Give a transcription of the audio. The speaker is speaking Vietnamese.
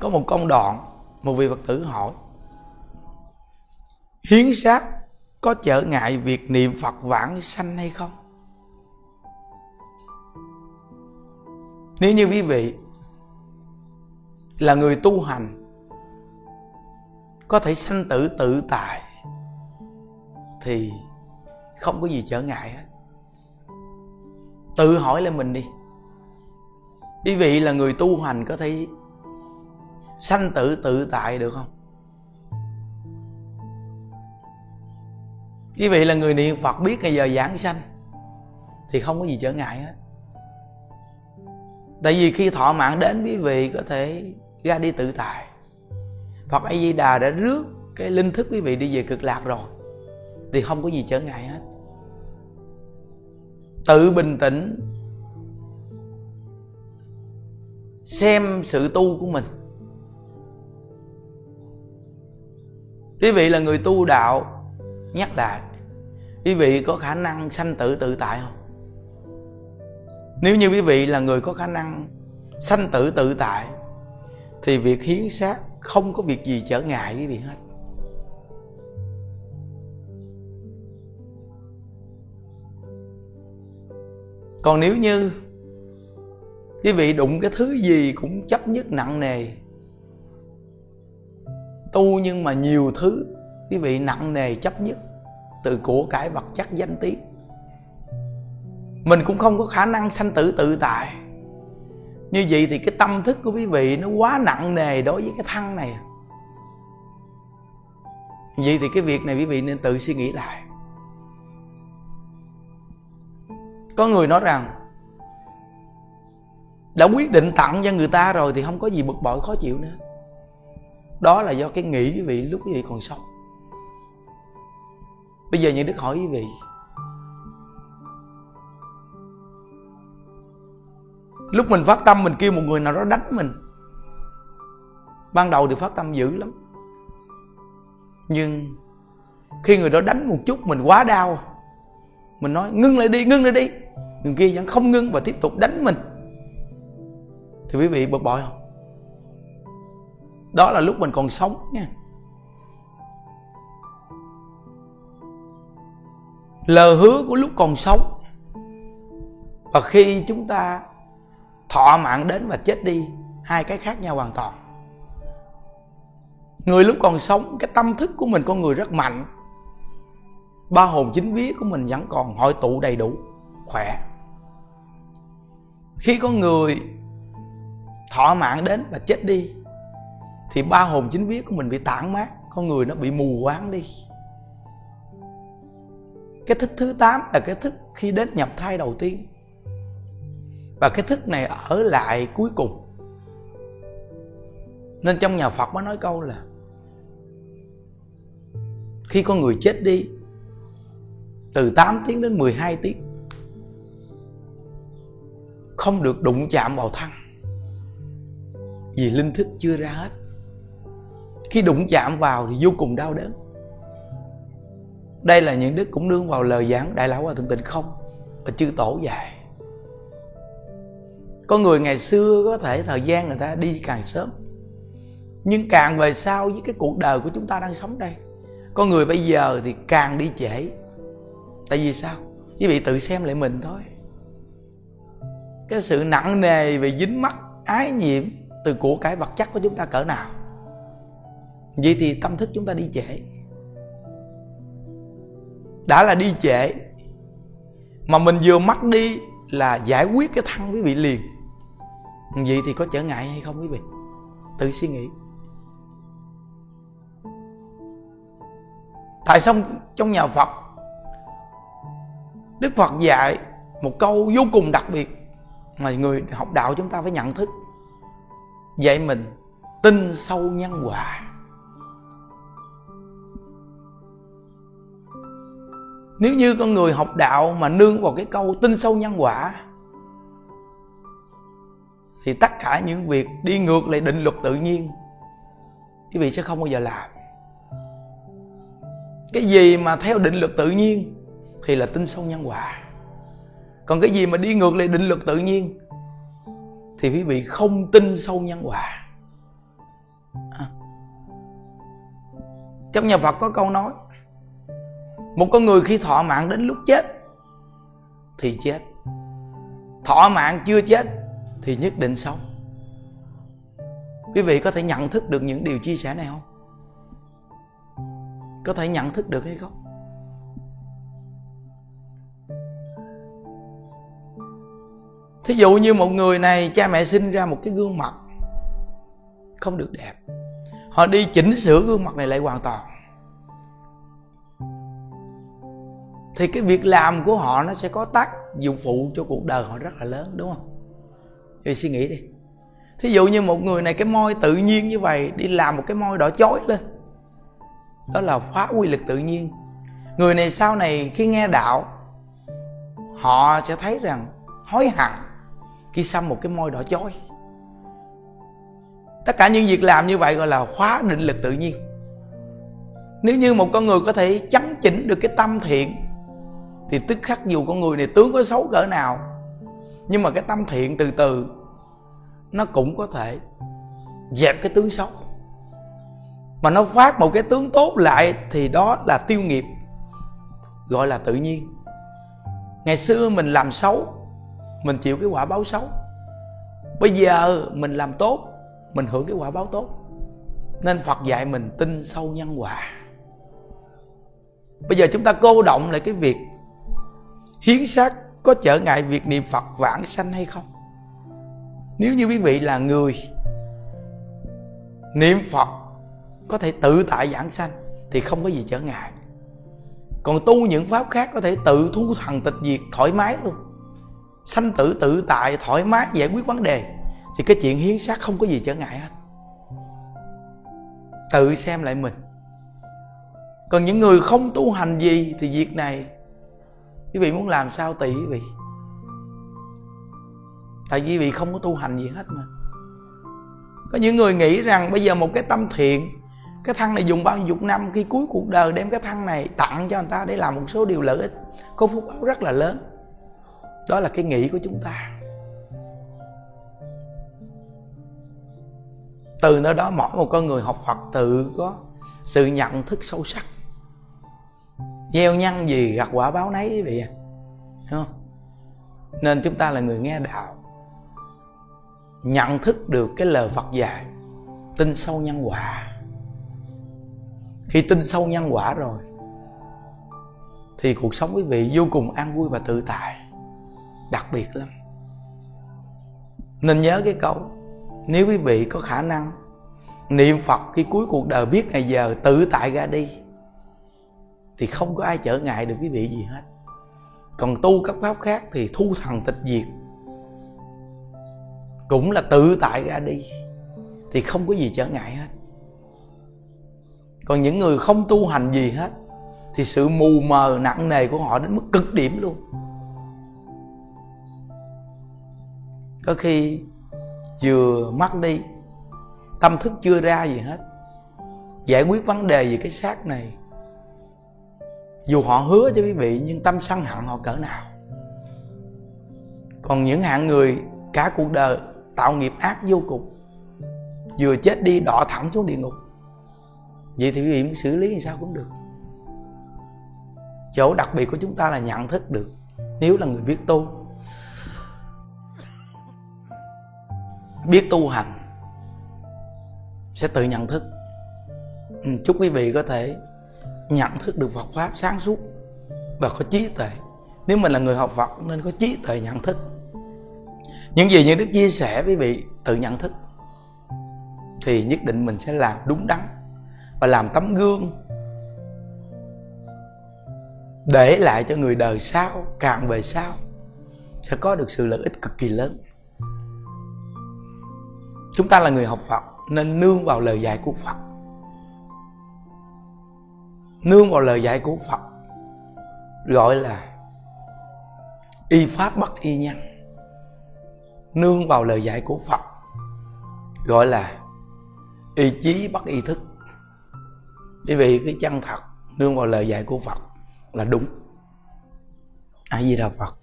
có một công đoạn một vị phật tử hỏi. Hiến xác có trở ngại việc niệm phật vãng sanh hay không? Nếu như quý vị là người tu hành, có thể sanh tử tự tại thì không có gì trở ngại hết. Tự hỏi lên mình đi. Quý vị là người tu hành có thể sanh tự tự tại được không? Quý vị là người niệm phật biết ngày giờ giảng sanh thì không có gì trở ngại hết. Tại vì khi thọ mạng đến, quý vị có thể ra đi tự tại. Phật A Di Đà đã rước cái linh thức quý vị đi về cực lạc rồi thì không có gì trở ngại hết. Tự bình tĩnh, xem sự tu của mình. Quý vị là người tu đạo, nhắc lại quý vị có khả năng sanh tử tự tại không? Nếu như quý vị là người có khả năng sanh tử tự tại, thì việc hiến xác không có việc gì trở ngại quý vị hết. Còn nếu như quý vị đụng cái thứ gì cũng chấp nhất nặng nề tu nhưng mà nhiều thứ, quý vị nặng nề chấp nhất, từ của cải vật chất danh tiếng. Mình cũng không có khả năng sanh tử tự tại. Như vậy thì cái tâm thức của quý vị nó quá nặng nề đối với cái thân này. Vậy thì cái việc này quý vị nên tự suy nghĩ lại. Có người nói rằng, đã quyết định tặng cho người ta rồi thì không có gì bực bội, khó chịu nữa đó là do cái nghĩ quý vị lúc quý vị còn sống. Bây giờ những đức hỏi quý vị. Lúc mình phát tâm, mình kêu một người nào đó đánh mình. Ban đầu thì phát tâm dữ lắm. Nhưng khi người đó đánh một chút mình quá đau, mình nói, ngưng lại đi, ngưng lại đi. Người kia vẫn không ngưng và tiếp tục đánh mình. Thì quý vị bực bội không? Đó là lúc mình còn sống nha. Lời hứa của lúc còn sống. Và khi chúng ta thọ mạng đến và chết đi, hai cái khác nhau hoàn toàn. Người lúc còn sống, cái tâm thức của mình, con người rất mạnh. Ba hồn chính vía của mình vẫn còn hội tụ đầy đủ, khỏe. Khi con người thọ mạng đến và chết đi thì ba hồn chính biết của mình bị tản mát, con người nó bị mù quáng đi. Cái thức thứ 8 là cái thức khi đến nhập thai đầu tiên. Và cái thức này ở lại cuối cùng. Nên trong nhà Phật mới nói câu là, khi con người chết đi, từ 8 tiếng đến 12 tiếng, không được đụng chạm vào thân, vì linh thức chưa ra hết khi đụng chạm vào thì vô cùng đau đớn. Đây là những đức cũng nương vào lời giảng đại lão hòa thượng tịnh không và chư tổ dạy. Có người ngày xưa có thể thời gian người ta đi càng sớm, nhưng càng về sau với cái cuộc đời của chúng ta đang sống đây, có người bây giờ thì càng đi trễ. Tại vì sao? Quý vị tự xem lại mình thôi. Cái sự nặng nề về dính mắc, ái nhiễm từ của cái vật chất của chúng ta cỡ nào? Vậy thì tâm thức chúng ta đi trễ. Đã là đi trễ, mà mình vừa mắc đi là giải quyết cái thân quý vị liền. Vậy thì có trở ngại hay không quý vị? Tự suy nghĩ. Tại sao trong nhà phật, đức phật dạy một câu vô cùng đặc biệt mà người học đạo chúng ta phải nhận thức. Dạy mình, tin sâu nhân quả nếu như con người học đạo mà nương vào cái câu tin sâu nhân quả, thì tất cả những việc đi ngược lại định luật tự nhiên, quý vị sẽ không bao giờ làm. Cái gì mà theo định luật tự nhiên thì là tin sâu nhân quả. Còn cái gì mà đi ngược lại định luật tự nhiên thì quý vị không tin sâu nhân quả. À. trong nhà phật có câu nói một con người khi thọ mạng đến lúc chết thì chết. Thọ mạng chưa chết thì nhất định sống. Quý vị có thể nhận thức được những điều chia sẻ này không? Có thể nhận thức được hay không? Thí dụ như một người này, cha mẹ sinh ra một cái gương mặt không được đẹp. Họ đi chỉnh sửa gương mặt này lại hoàn toàn. Thì cái việc làm của họ nó sẽ có tác dụng phụ cho cuộc đời họ rất là lớn, đúng không? Thì suy nghĩ đi. Thí dụ như một người này, cái môi tự nhiên như vậy, đi làm một cái môi đỏ chói lên. Đó là phá quy lực tự nhiên. Người này sau này khi nghe đạo, họ sẽ thấy rằng hối hận khi xăm một cái môi đỏ chói. Tất cả những việc làm như vậy gọi là khóa định lực tự nhiên. Nếu như một con người có thể chấn chỉnh được cái tâm thiện thì tức khắc dù con người này tướng có xấu cỡ nào, nhưng mà cái tâm thiện từ từ, nó cũng có thể dẹp cái tướng xấu. Mà nó phát một cái tướng tốt lại thì đó là tiêu nghiệp, gọi là tự nhiên. Ngày xưa mình làm xấu, mình chịu cái quả báo xấu. Bây giờ mình làm tốt, mình hưởng cái quả báo tốt. Nên phật dạy mình tin sâu nhân quả bây giờ chúng ta cô động lại cái việc hiến xác có trở ngại việc niệm phật vãng sanh hay không? Nếu như quý vị là người niệm phật có thể tự tại vãng sanh thì không có gì trở ngại. Còn tu những pháp khác có thể tự thu thần tịch diệt thoải mái luôn. Sanh tử tự tại thoải mái giải quyết vấn đề thì cái chuyện hiến xác không có gì trở ngại hết. Tự xem lại mình. Còn những người không tu hành gì thì việc này quý vị muốn làm sao tùy quý vị? Tại vì quý vị không có tu hành gì hết mà. Có những người nghĩ rằng bây giờ một cái tâm thiện, cái thân này dùng bao nhiêu năm khi cuối cuộc đời đem cái thân này tặng cho người ta để làm một số điều lợi ích, có phúc báo rất là lớn. Đó là cái nghĩ của chúng ta. Từ nơi đó mỗi một con người học phật tự có sự nhận thức sâu sắc gieo nhân gì gặt quả báo nấy quý vị à không? Nên chúng ta là người nghe đạo, nhận thức được cái lời phật dạy, tin sâu nhân quả. Khi tin sâu nhân quả rồi, thì cuộc sống quý vị vô cùng an vui và tự tại, đặc biệt lắm. Nên nhớ cái câu, nếu quý vị có khả năng, niệm phật khi cuối cuộc đời biết ngày giờ, tự tại ra đi thì không có ai trở ngại được quý vị gì hết. Còn tu các pháp khác thì thu thần tịch diệt. Cũng là tự tại ra đi, thì không có gì trở ngại hết. Còn những người không tu hành gì hết, thì sự mù mờ nặng nề của họ đến mức cực điểm luôn. Có khi vừa mất đi, tâm thức chưa ra gì hết. Giải quyết vấn đề về cái xác này dù họ hứa cho quý vị, nhưng tâm sân hận họ cỡ nào? Còn những hạng người cả cuộc đời tạo nghiệp ác vô cùng, vừa chết đi đọ thẳng xuống địa ngục. Vậy thì quý vị muốn xử lý như sao cũng được. Chỗ đặc biệt của chúng ta là nhận thức được, nếu là người biết tu. Biết tu hành sẽ tự nhận thức. Ừ, chúc quý vị có thể nhận thức được Phật pháp sáng suốt và có trí tuệ. Nếu mình là người học Phật nên có trí tuệ nhận thức. Những gì như Đức chia sẻ với vị tự nhận thức thì nhất định mình sẽ làm đúng đắn và làm tấm gương để lại cho người đời sau, càng về sau, sẽ có được sự lợi ích cực kỳ lớn. Chúng ta là người học phật nên nương vào lời dạy của phật nương vào lời dạy của phật, gọi là y pháp bất y nhân. Nương vào lời dạy của phật, gọi là y chí bất y thức. Quý vị cái chân thật, nương vào lời dạy của phật là đúng. Ai di đà phật.